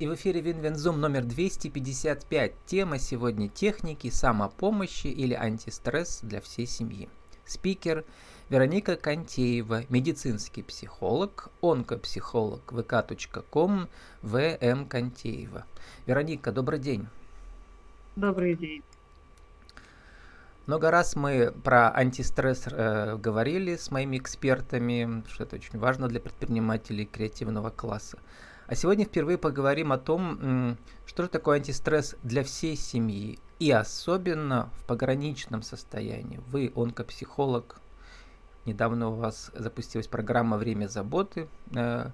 И в эфире Винвензум номер 255. Тема сегодня техники самопомощи или антистресс для всей семьи. Спикер Вероника Контеева, медицинский психолог, онкопсихолог vk.com, ВМ Контеева. Вероника, добрый день. Добрый день. Много раз мы про антистресс э, говорили с моими экспертами, что это очень важно для предпринимателей креативного класса. А сегодня впервые поговорим о том, что же такое антистресс для всей семьи и особенно в пограничном состоянии. Вы онкопсихолог, недавно у вас запустилась программа «Время заботы», э,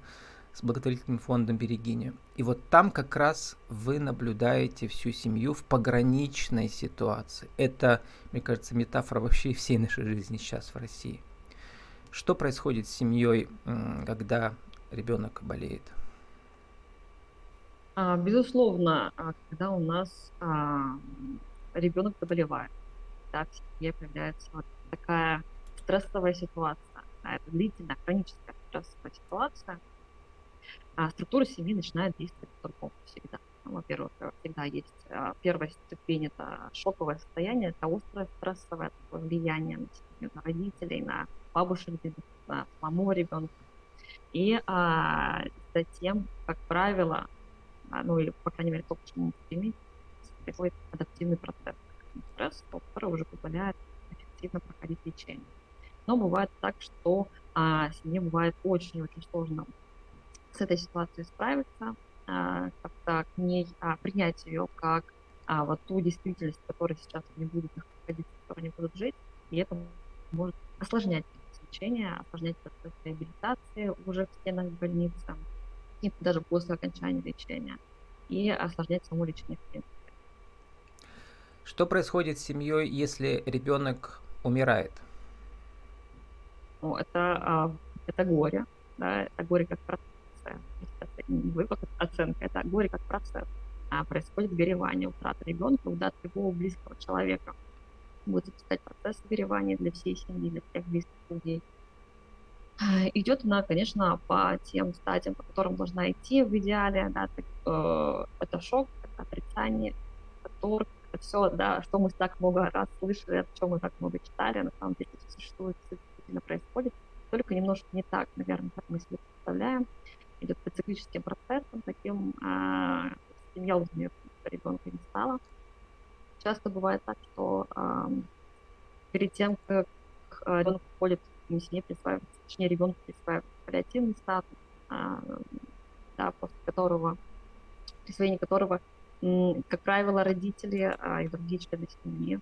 с благотворительным фондом Берегиня. И вот там как раз вы наблюдаете всю семью в пограничной ситуации. Это, мне кажется, метафора вообще всей нашей жизни сейчас в России. Что происходит с семьей, когда ребенок болеет? А, безусловно, а, когда у нас а, ребенок заболевает, да, в семье появляется вот такая стрессовая ситуация, это длительная хроническая стрессовая ситуация – структура семьи начинает действовать по-другому всегда. Ну, во-первых, э, всегда есть первая ступень – это шоковое состояние, это острое стрессовое такое влияние на семью, на родителей, на бабушек, на самого ребенка. И а, затем, как правило, ну или, по крайней мере, то, к чему мы стремимся, происходит адаптивный процесс. Стресс, который уже позволяет эффективно проходить лечение. Но бывает так, что а, семье бывает очень-очень сложно с этой ситуацией справиться, а, как-то к ней а, принять ее как а, вот ту действительность, в которой сейчас они будут находиться, в которой они будут жить, и это может осложнять лечение, осложнять процесс реабилитации уже в стенах больницы, и даже после окончания лечения, и осложнять само лечение в принципе. Что происходит с семьей, если ребенок умирает? Ну, это, это горе, да, это горе как процесс не вывод, оценка, это горе как процесс. А происходит горевание, утрата ребенка, удар любого близкого человека. Будет запускать процесс горевания для всей семьи, для всех близких людей. А, идет она, конечно, по тем стадиям, по которым должна идти в идеале. Да, так, э, это шок, это отрицание, это торг, это все, да, что мы так много раз слышали, о чем мы так много читали, на самом деле это существует, действительно происходит, только немножко не так, наверное, как мы себе представляем идет по циклическим процессам, таким а, семья у нее ребенка не стала. Часто бывает так, что а, перед тем, как а, ребенок входит в семье, присваивается, точнее, ребенку присваивается паллиативный статус, а, да, после которого, присвоение которого, как правило, родители а, и другие члены семьи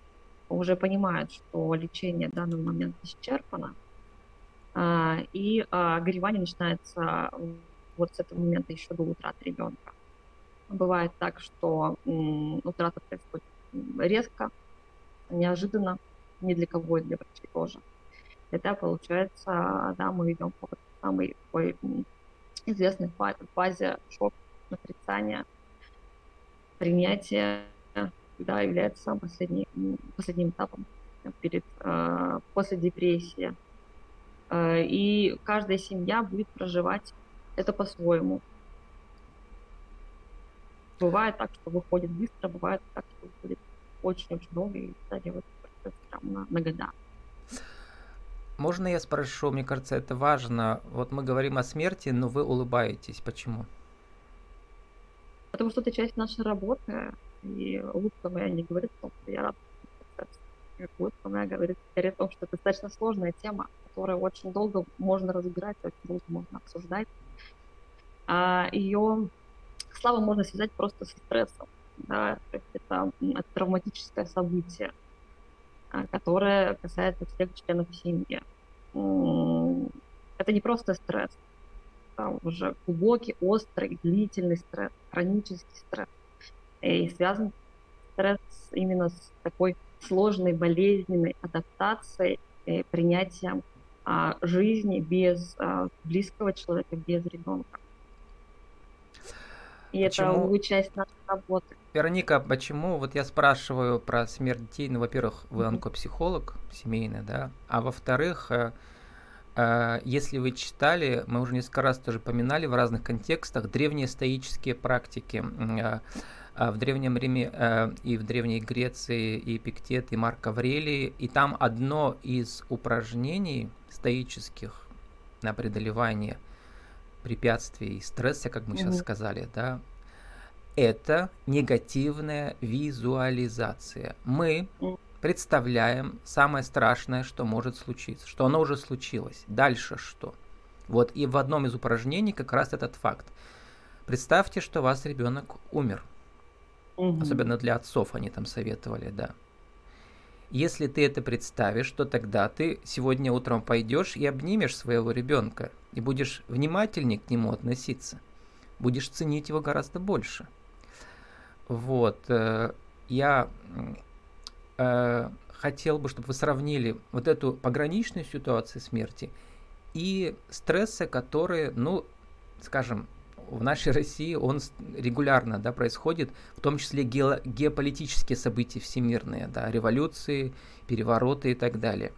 уже понимают, что лечение в данный момент исчерпано, а, и горевание начинается вот с этого момента еще до утраты ребенка. Бывает так, что утрата происходит резко, неожиданно, ни для кого и для врачей тоже. Тогда, получается, да, мы идем по самой такой известной фазе шок, отрицания, принятия, да, является самым последним, последним этапом перед, э, после депрессии. Э, и каждая семья будет проживать это по-своему. Бывает так, что выходит быстро, бывает так, что выходит очень-очень долго и процесс прям на, на года. Можно я спрошу, мне кажется, это важно. Вот мы говорим о смерти, но вы улыбаетесь. Почему? Потому что это часть нашей работы, и улыбка моя не говорит о том, что я рад улыбка моя говорит о том, что это достаточно сложная тема, которую очень долго можно разбирать, очень долго можно обсуждать а ее славу можно связать просто со стрессом. Да? То есть это травматическое событие, а, которое касается всех членов семьи. Это не просто стресс, это уже глубокий, острый, длительный стресс, хронический стресс. И связан стресс именно с такой сложной, болезненной адаптацией, и принятием а, жизни без а, близкого человека, без ребенка. И почему... это часть нашей работы. Вероника, почему вот я спрашиваю про смерть детей? Ну, во-первых, вы онкопсихолог семейный, да, а во-вторых, э, э, если вы читали, мы уже несколько раз тоже поминали в разных контекстах древние стоические практики. Э, в Древнем Риме и в Древней Греции и Пиктет, и Марк Аврелий. И там одно из упражнений стоических на преодолевание препятствий и стресса, как мы mm-hmm. сейчас сказали, да, это негативная визуализация. Мы представляем самое страшное, что может случиться, что оно уже случилось. Дальше что? Вот и в одном из упражнений как раз этот факт. Представьте, что у вас ребенок умер – Угу. Особенно для отцов они там советовали, да. Если ты это представишь, то тогда ты сегодня утром пойдешь и обнимешь своего ребенка и будешь внимательнее к нему относиться, будешь ценить его гораздо больше. Вот, э, я э, хотел бы, чтобы вы сравнили вот эту пограничную ситуацию смерти и стрессы, которые, ну, скажем, в нашей России он регулярно да, происходит, в том числе ге- геополитические события всемирные, да, революции, перевороты и так далее.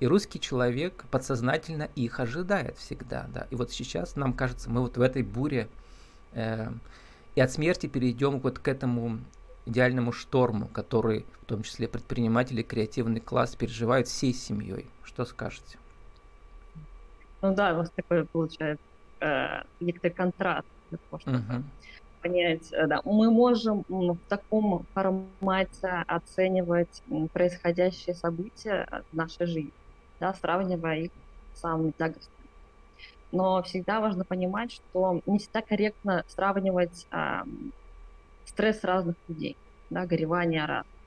И русский человек подсознательно их ожидает всегда. Да. И вот сейчас нам кажется, мы вот в этой буре э, и от смерти перейдем вот к этому идеальному шторму, который в том числе предприниматели, креативный класс переживают всей семьей. Что скажете? Ну да, у вас такое получается э, некоторый контраст для того, чтобы uh-huh. понять. Э, да, мы можем в таком формате оценивать происходящие события в нашей жизни, да, сравнивая их с самыми тягостными. Но всегда важно понимать, что не всегда корректно сравнивать э, стресс разных людей, да, горевание разных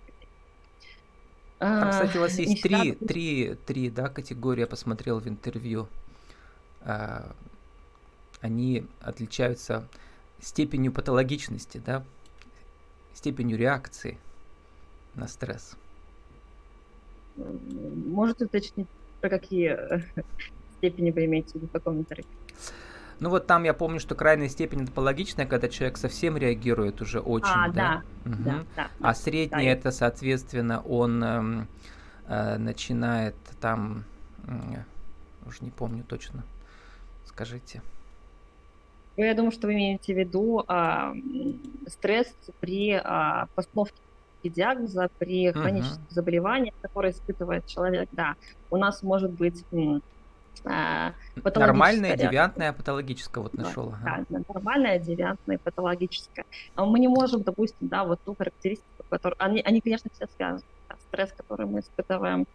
там, кстати, у вас есть три, три, три да, категории, я посмотрел в интервью. Они отличаются степенью патологичности, да, степенью реакции на стресс. Можете уточнить, про какие э, степени вы имеете в виду в каком интервью? Ну вот там я помню, что крайняя степень патологичная, когда человек совсем реагирует уже очень, а, да? Да, угу. да, да. А средняя да, это, соответственно, он э, э, начинает там, э, уже не помню точно, скажите. Ну, я думаю, что вы имеете в виду а, стресс при а, постановке диагноза, при хронических uh-huh. заболеваниях, которые испытывает человек. Да, у нас может быть а, Нормальная, девиантная, патологическая, вот нашел. Да, да, нормальная, девиантная, патологическая. Мы не можем, допустим, да, вот ту характеристику, которую... Они, они конечно, все связаны. Да, стресс, который мы испытываем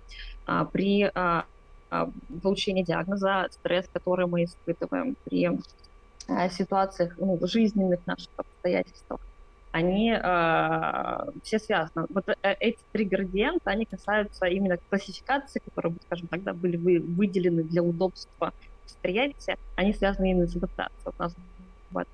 а, при а, а, получении диагноза, стресс, который мы испытываем при ситуациях, ну, жизненных наших обстоятельствах, они э, все связаны. Вот э, эти три градиента, они касаются именно классификации, которые, скажем, тогда были вы, выделены для удобства восприятия, они связаны именно с адаптацией. У нас бывает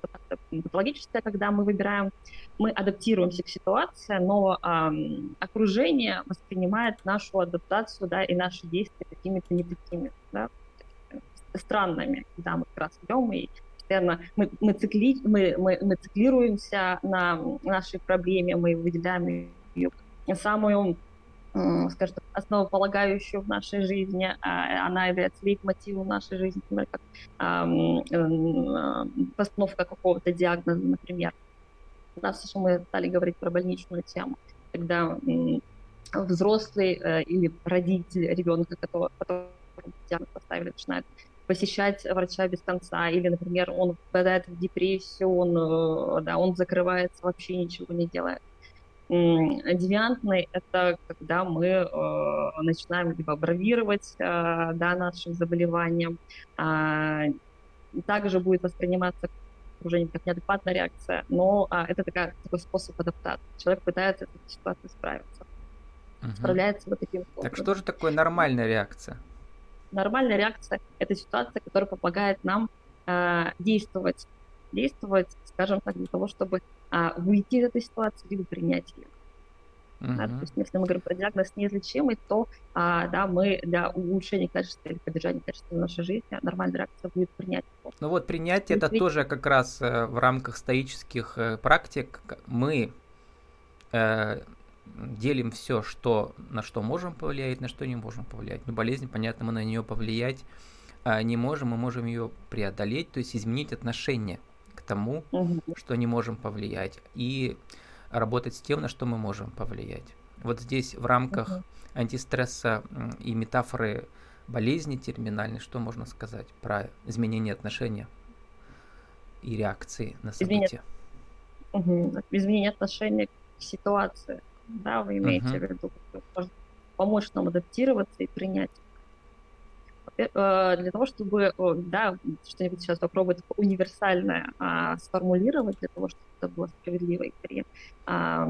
патологическая, когда мы выбираем, мы адаптируемся к ситуации, но э, окружение воспринимает нашу адаптацию да, и наши действия какими-то не такими, да, странными, когда мы как раз идем и постоянно мы, мы, цикли, мы, мы, мы циклируемся на нашей проблеме, мы выделяем ее самую скажем так, основополагающую в нашей жизни, а, она является лейтмотивом нашей жизни, например, как постановка какого-то диагноза, например. Да, что мы стали говорить про больничную тему, когда взрослый э, или родитель ребенка, которого, которого диагноз поставили, начинает посещать врача без конца, или, например, он впадает в депрессию, он, э, да, он закрывается, вообще ничего не делает. Девиантный – это когда мы э, начинаем либо бравировать э, да, нашим заболеванием, э, также будет восприниматься окружением как неадекватная реакция, но э, это такая, такой способ адаптации. Человек пытается с этой ситуацией справиться. Угу. Справляется вот таким способом. Так что же такое нормальная реакция? Нормальная реакция – это ситуация, которая помогает нам э, действовать, действовать, скажем так, для того, чтобы э, выйти из этой ситуации, либо принять ее. Uh-huh. Да, то есть, если мы говорим про диагноз неизлечимый, то а, да, мы для улучшения качества или поддержания качества нашей жизни нормальная реакция будет принять его. Ну вот принятие это тоже как раз э, в рамках стоических э, практик мы э, делим все, что, на что можем повлиять, на что не можем повлиять. Ну, болезнь, понятно, мы на нее повлиять а не можем, мы можем ее преодолеть, то есть изменить отношение к тому, угу. что не можем повлиять, и работать с тем, на что мы можем повлиять. Вот здесь в рамках угу. антистресса и метафоры болезни терминальной, что можно сказать про изменение отношения и реакции на события? Изменение, угу. изменение отношения к ситуации, да, вы имеете угу. в виду, помочь нам адаптироваться и принять э, для того, чтобы да, что-нибудь сейчас попробовать универсальное а, сформулировать, для того, чтобы это было справедливо и при, а,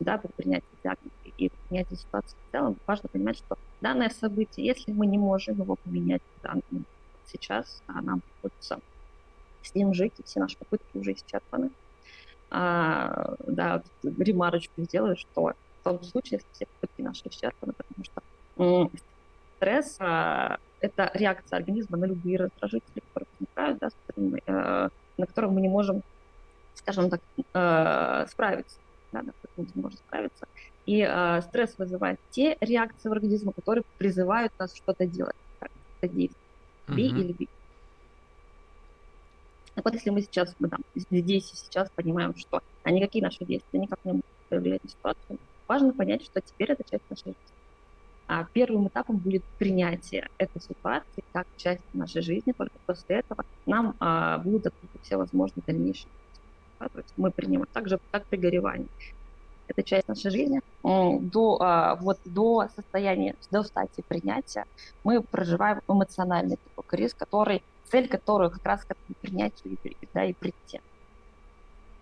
да, при принятии диагноза и принятии ситуации в целом, важно понимать, что данное событие, если мы не можем его поменять да, сейчас, а нам приходится с ним жить, и все наши попытки уже исчерпаны. А, да, ремарочку сделаю, что в том случае, если все попытки наши исчерпаны, потому что стресс а, это реакция организма на любые раздражители, которые возникают, да, с которыми, э, на которые мы не можем, скажем так, э, справиться, да, на мы не можем справиться. И э, стресс вызывает те реакции в организме, которые призывают нас что-то делать, что-то действовать. Бей mm-hmm. или бей. Так вот, если мы сейчас, мы там, здесь и сейчас понимаем, что а никакие наши действия никак не могут повлиять на ситуацию, важно понять, что теперь это часть нашей жизни. А первым этапом будет принятие этой ситуации как часть нашей жизни, только после этого нам а, будут открыты все возможные дальнейшие. Да, то есть мы принимаем так же, как пригоревание это часть нашей жизни, до, а, вот, до состояния, до стадии принятия мы проживаем эмоциональный такой кризис, который, цель которого как раз к принятию да, и прийти.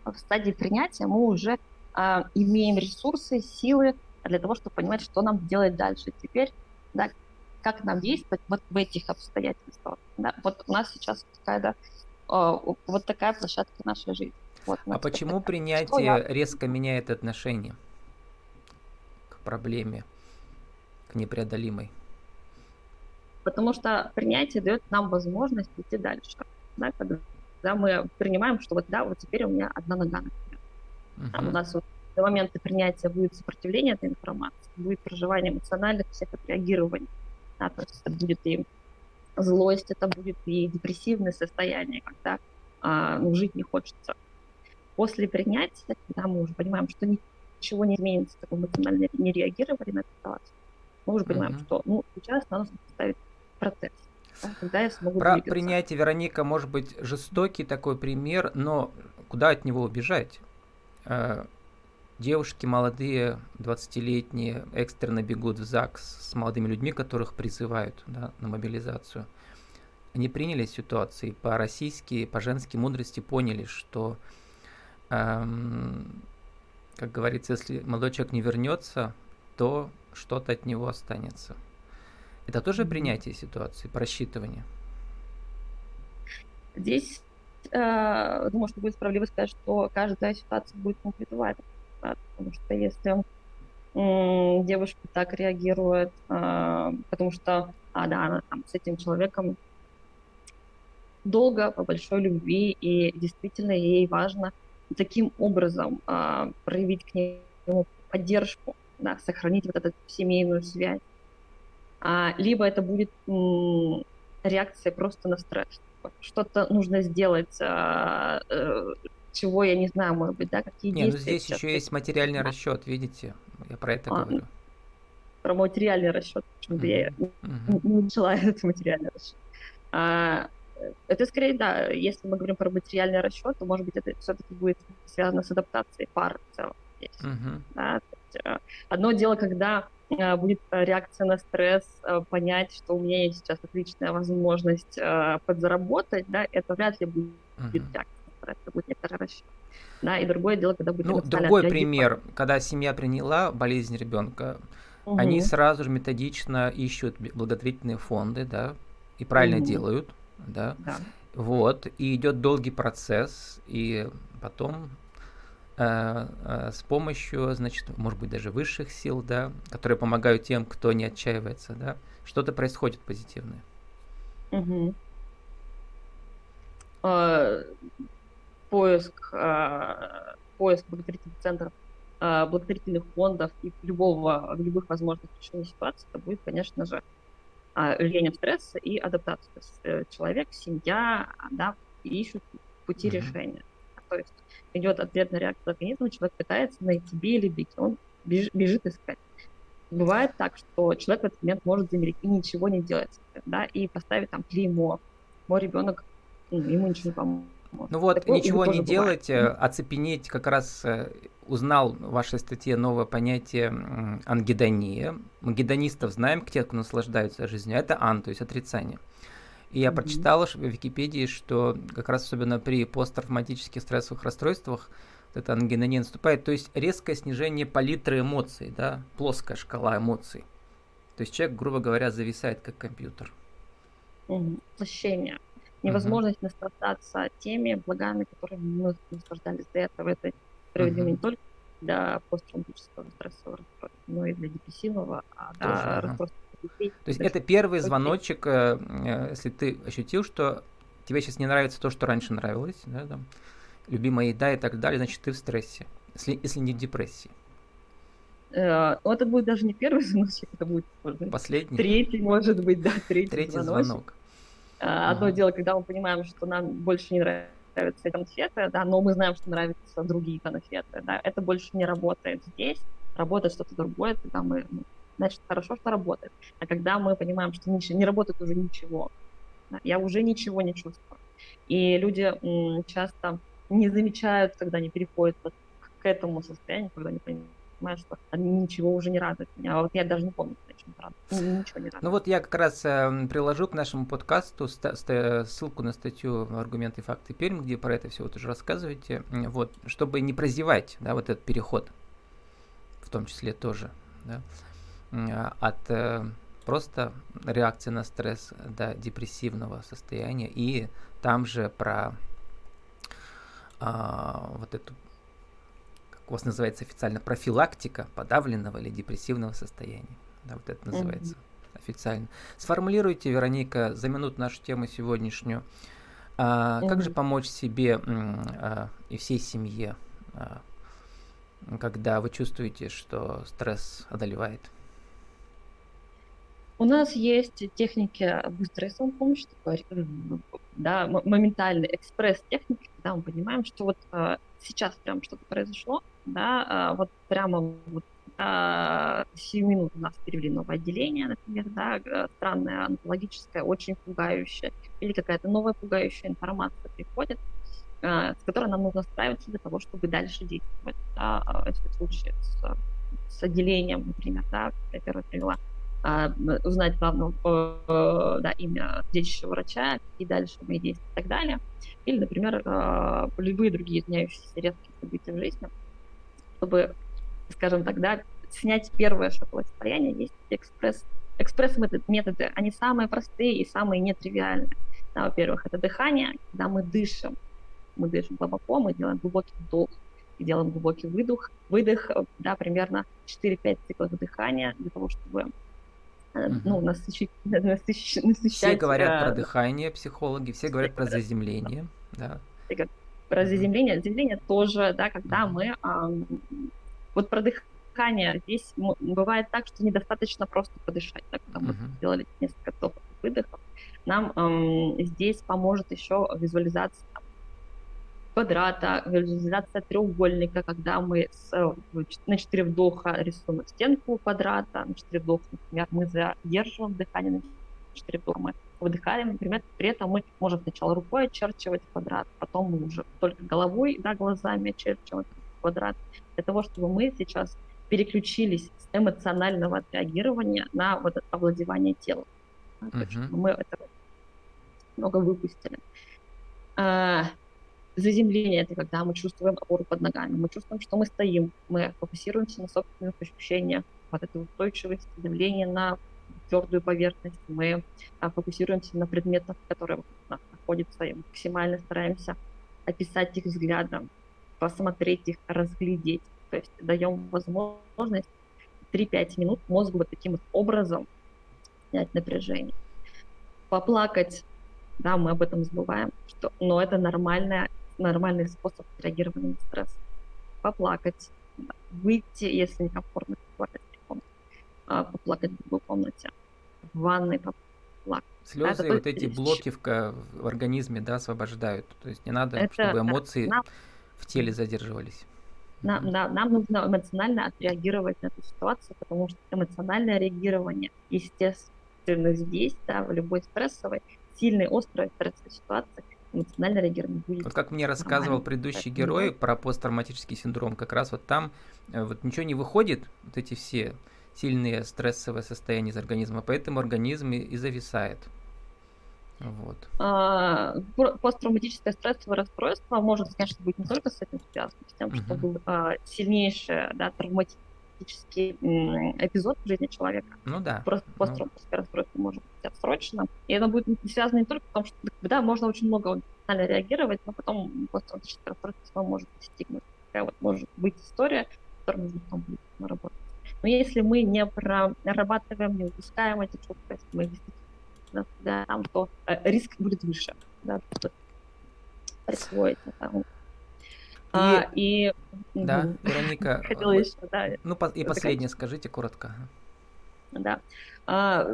В стадии принятия мы уже а, имеем ресурсы, силы для того, чтобы понимать, что нам делать дальше теперь, да, как нам действовать вот в этих обстоятельствах. Да. Вот у нас сейчас такая, да, вот такая площадка нашей жизни. Вот, а почему принятие я... резко меняет отношение к проблеме, к непреодолимой? Потому что принятие дает нам возможность идти дальше. Да, когда мы принимаем, что вот да, вот теперь у меня одна нога, например. Uh-huh. Там у нас вот до момента принятия будет сопротивление этой информации, будет проживание эмоциональных всех отреагирований. Да, то есть это будет и злость, это будет и депрессивное состояние, когда а, ну, жить не хочется. После принятия, когда мы уже понимаем, что ничего не изменится, как эмоционально не реагировали на эту ситуацию, мы уже понимаем, mm-hmm. что ну, сейчас надо поставить процесс. когда я смогу Про двигаться. принятие, Вероника, может быть жестокий такой пример, но куда от него убежать? Э, девушки молодые, 20-летние, экстренно бегут в ЗАГС с молодыми людьми, которых призывают да, на мобилизацию. Они приняли ситуацию по-российски, по женской мудрости поняли, что эм, как говорится, если молодой человек не вернется, то что-то от него останется. Это тоже принятие ситуации, просчитывание. Здесь, э, думаю, что будет справедливо сказать, что каждая ситуация будет конфликтовать. Да, потому что если э, девушка так реагирует, э, потому что, а, да, она там с этим человеком долго, по большой любви, и действительно ей важно таким образом а, проявить к нему поддержку, да, сохранить вот эту семейную связь. А, либо это будет реакция просто на стресс. Что-то нужно сделать, а, а, чего я не знаю, может быть, да, какие не, ну действия. Ну здесь еще есть материальный да. расчет, видите, я про это а, говорю. Про материальный расчет, почему-то mm-hmm. я mm-hmm. не начала этот материальный расчет. А, это скорее, да, если мы говорим про материальный расчет, то, может быть, это все-таки будет связано с адаптацией пар в целом. Здесь, uh-huh. да? есть, э, одно дело, когда э, будет реакция на стресс, э, понять, что у меня есть сейчас отличная возможность подзаработать, да, это вряд ли будет uh-huh. реакция на стресс, это будет некоторый расчет. Да, и другое дело, когда будет... Ну, другой пример, когда семья приняла болезнь ребенка, угу. они сразу же методично ищут благотворительные фонды, да, и правильно угу. делают, да? да. Вот, и идет долгий процесс, и потом э, э, с помощью, значит, может быть, даже высших сил, да, которые помогают тем, кто не отчаивается, да, что-то происходит позитивное. Угу. Э, поиск, э, поиск благотворительных центров, э, благотворительных фондов и любого, любых возможных решений ситуации, это будет, конечно же, влияние стресса и адаптацию. То есть э, человек, семья, да, ищут пути mm-hmm. решения. То есть идет ответная реакция организма, человек пытается найти B или бить, он беж, бежит искать. Бывает так, что человек в этот момент может замереть и ничего не делать, да, и поставить там клеймо. Мой ребенок, ну, ему ничего не поможет. Ну вот, Такое ничего не делать, бывает. оцепенеть, как раз э, узнал в вашей статье новое понятие ангидония. Мы гедонистов знаем, те, кто наслаждаются жизнью, это ан, то есть отрицание. И я mm-hmm. прочитал в Википедии, что как раз особенно при посттравматических стрессовых расстройствах это ангидония наступает, то есть резкое снижение палитры эмоций, да, плоская шкала эмоций. То есть человек, грубо говоря, зависает как компьютер. Угу. Невозможность угу. наслаждаться теми благами, которыми мы наслаждались до этого. Это приводимо угу. не только для посттравматического стрессового расстройства, но и для депрессивного, а да, расстройства детей. То есть это первый звоночек, э, э, если ты ощутил, что тебе сейчас не нравится то, что раньше нравилось, да, там, любимая еда и так далее, значит, ты в стрессе, если, если не в депрессии. Э, это будет даже не первый звоночек, это будет может, последний. Третий, может быть, да, третий, третий звоночек. звонок. Одно ага. дело, когда мы понимаем, что нам больше не нравятся конфеты, да, но мы знаем, что нравятся другие конфеты, да, это больше не работает здесь, работает что-то другое, когда мы, значит, хорошо, что работает. А когда мы понимаем, что ничего, не работает уже ничего, я уже ничего не чувствую. И люди часто не замечают, когда они переходят вот к этому состоянию, когда они понимают, что они ничего уже не радуют меня. А вот я даже не помню, чем радует. Ничего не радует. Ну вот я как раз э, приложу к нашему подкасту ст- ст- ссылку на статью «Аргументы, факты, Пермь», где про это все вот уже рассказываете, вот, чтобы не прозевать, да, вот этот переход, в том числе тоже, да, от э, просто реакции на стресс до депрессивного состояния и там же про а, вот эту, как у вас называется официально, профилактика подавленного или депрессивного состояния. Да, вот это называется mm-hmm. официально. Сформулируйте, Вероника, за минуту нашу тему сегодняшнюю. А, mm-hmm. Как же помочь себе а, и всей семье, а, когда вы чувствуете, что стресс одолевает? У нас есть техники быстрой самопомощи, такой, да, моментальный экспресс-техники, когда мы понимаем, что вот а, сейчас прям что-то произошло, да, а, вот прямо вот а, 7 минут у нас перевели новое отделение, например, да, странное, онкологическое, очень пугающее, или какая-то новая пугающая информация приходит, а, с которой нам нужно справиться для того, чтобы дальше действовать, да, в случае с, с отделением, например, да, я первая привела, а, узнать главного э, да, имя лечащего врача, и дальше мои действия и так далее. Или, например, э, любые другие изменяющиеся резкие события в жизни, чтобы, скажем так, да, снять первое шоковое состояние, есть экспресс экспресс-методы, методы, они самые простые и самые нетривиальные. Да, во-первых, это дыхание, когда мы дышим, мы дышим глубоко, мы делаем глубокий вдох, и делаем глубокий выдох, выдох, да, примерно 4-5 циклов дыхания для того, чтобы. Ну, насыщать, насыщать, насыщать. Все говорят про дыхание, психологи, все говорят про заземление. Да. Про заземление. Заземление тоже, да, когда мы... А, вот про дыхание здесь бывает так, что недостаточно просто подышать. Да, когда мы сделали несколько вдохов выдохов, нам эм, здесь поможет еще визуализация квадрата, визуализация треугольника, когда мы с, э, на 4 вдоха рисуем стенку квадрата, на 4 вдоха, например, мы задерживаем дыхание на 4 вдоха, мы выдыхаем, например, при этом мы можем сначала рукой очерчивать квадрат, потом мы уже только головой, да, глазами очерчивать квадрат, для того, чтобы мы сейчас переключились с эмоционального реагирования на вот это овладевание телом. Uh-huh. Мы это много выпустили. Заземление – это когда мы чувствуем опору под ногами, мы чувствуем, что мы стоим, мы фокусируемся на собственных ощущениях, вот этой устойчивости, давление на твердую поверхность, мы а, фокусируемся на предметах, которые у нас находятся, и максимально стараемся описать их взглядом, посмотреть их, разглядеть. То есть даем возможность 3-5 минут мозгу вот таким вот образом снять напряжение. Поплакать, да, мы об этом забываем, что, но это нормальная нормальный способ реагирования на стресс. Поплакать, выйти, если некомфортно в комнате, а, поплакать в другой комнате. в ванной поплакать. Слезы, это вот эти блоки в, в организме, да, освобождают. То есть не надо, это, чтобы эмоции нам, в теле задерживались. Нам, нам, нам нужно эмоционально отреагировать на эту ситуацию, потому что эмоциональное реагирование, естественно, здесь, да, в любой стрессовой, сильной, острой стрессовой ситуации, эмоциональное реагирование будет. Вот как мне рассказывал предыдущий герой да. про посттравматический синдром, как раз вот там э, вот ничего не выходит, вот эти все сильные стрессовые состояния из организма, поэтому организм и зависает. Вот. А, посттравматическое стрессовое расстройство может, конечно, быть не только с этим связано, с тем, что был а, сильнейший да, травматический эпизод в жизни человека. Ну да. Просто посттравматическое ну... расстройство может быть отсрочено. И это будет связано не только с том, что да, можно очень много эмоционально реагировать, но потом посттравматическое расстройство может достигнуть. Такая вот может быть история, которую нужно потом будет наработать. Но если мы не прорабатываем, не выпускаем эти чувства, если мы действительно да, там, то э, риск будет выше, да, это. И, а, и да, угу. Вероника, хотела еще, да. Ну, и последнее скажите коротко. Да. А,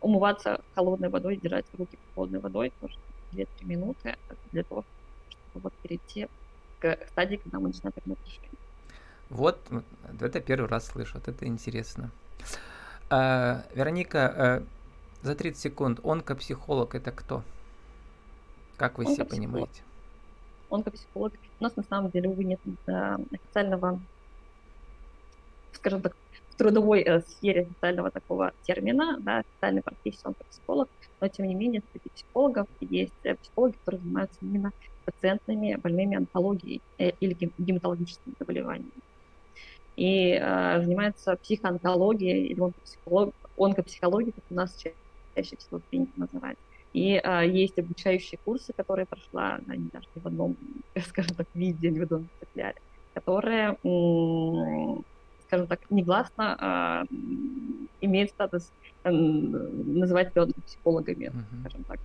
умываться холодной водой, держать руки холодной водой тоже 2-3 минуты для того, чтобы вот перейти к стадии, когда мы начинаем принимать решение. Вот, это первый раз слышу, вот это интересно. А, Вероника, а, за 30 секунд, онкопсихолог это кто? Как вы себе понимаете? Онкопсихолог. У нас на самом деле, увы, нет официального, скажем так, в трудовой э, сфере официального такого термина, да, официальной профессии онкопсихолог, но тем не менее среди психологов есть э, психологи, которые занимаются именно пациентами, больными онкологией э, или гематологическими заболеваниями и э, занимается психоонкологией или онкопсихолог, онкопсихологией, как у нас чаще всего принято называть. И э, есть обучающие курсы, которые прошла, они даже не в одном, скажем так, виде, не в одном экземпляре, которые, скажем так, негласно э, имеют статус э, называть себя онкопсихологами, mm-hmm. скажем так.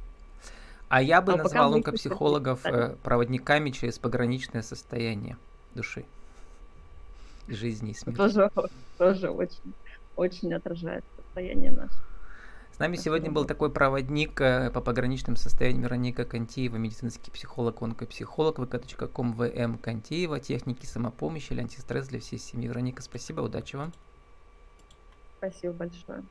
А я бы Но назвал онкопсихологов э, проводниками через пограничное состояние души жизни и смерти. Тоже, тоже очень, очень отражает состояние наше. С нами сегодня был такой проводник э, по пограничным состояниям Вероника Кантиева, медицинский психолог, онкопсихолог, vk.com, vm Кантиева, техники самопомощи или антистресс для всей семьи. Вероника, спасибо, удачи вам. Спасибо большое.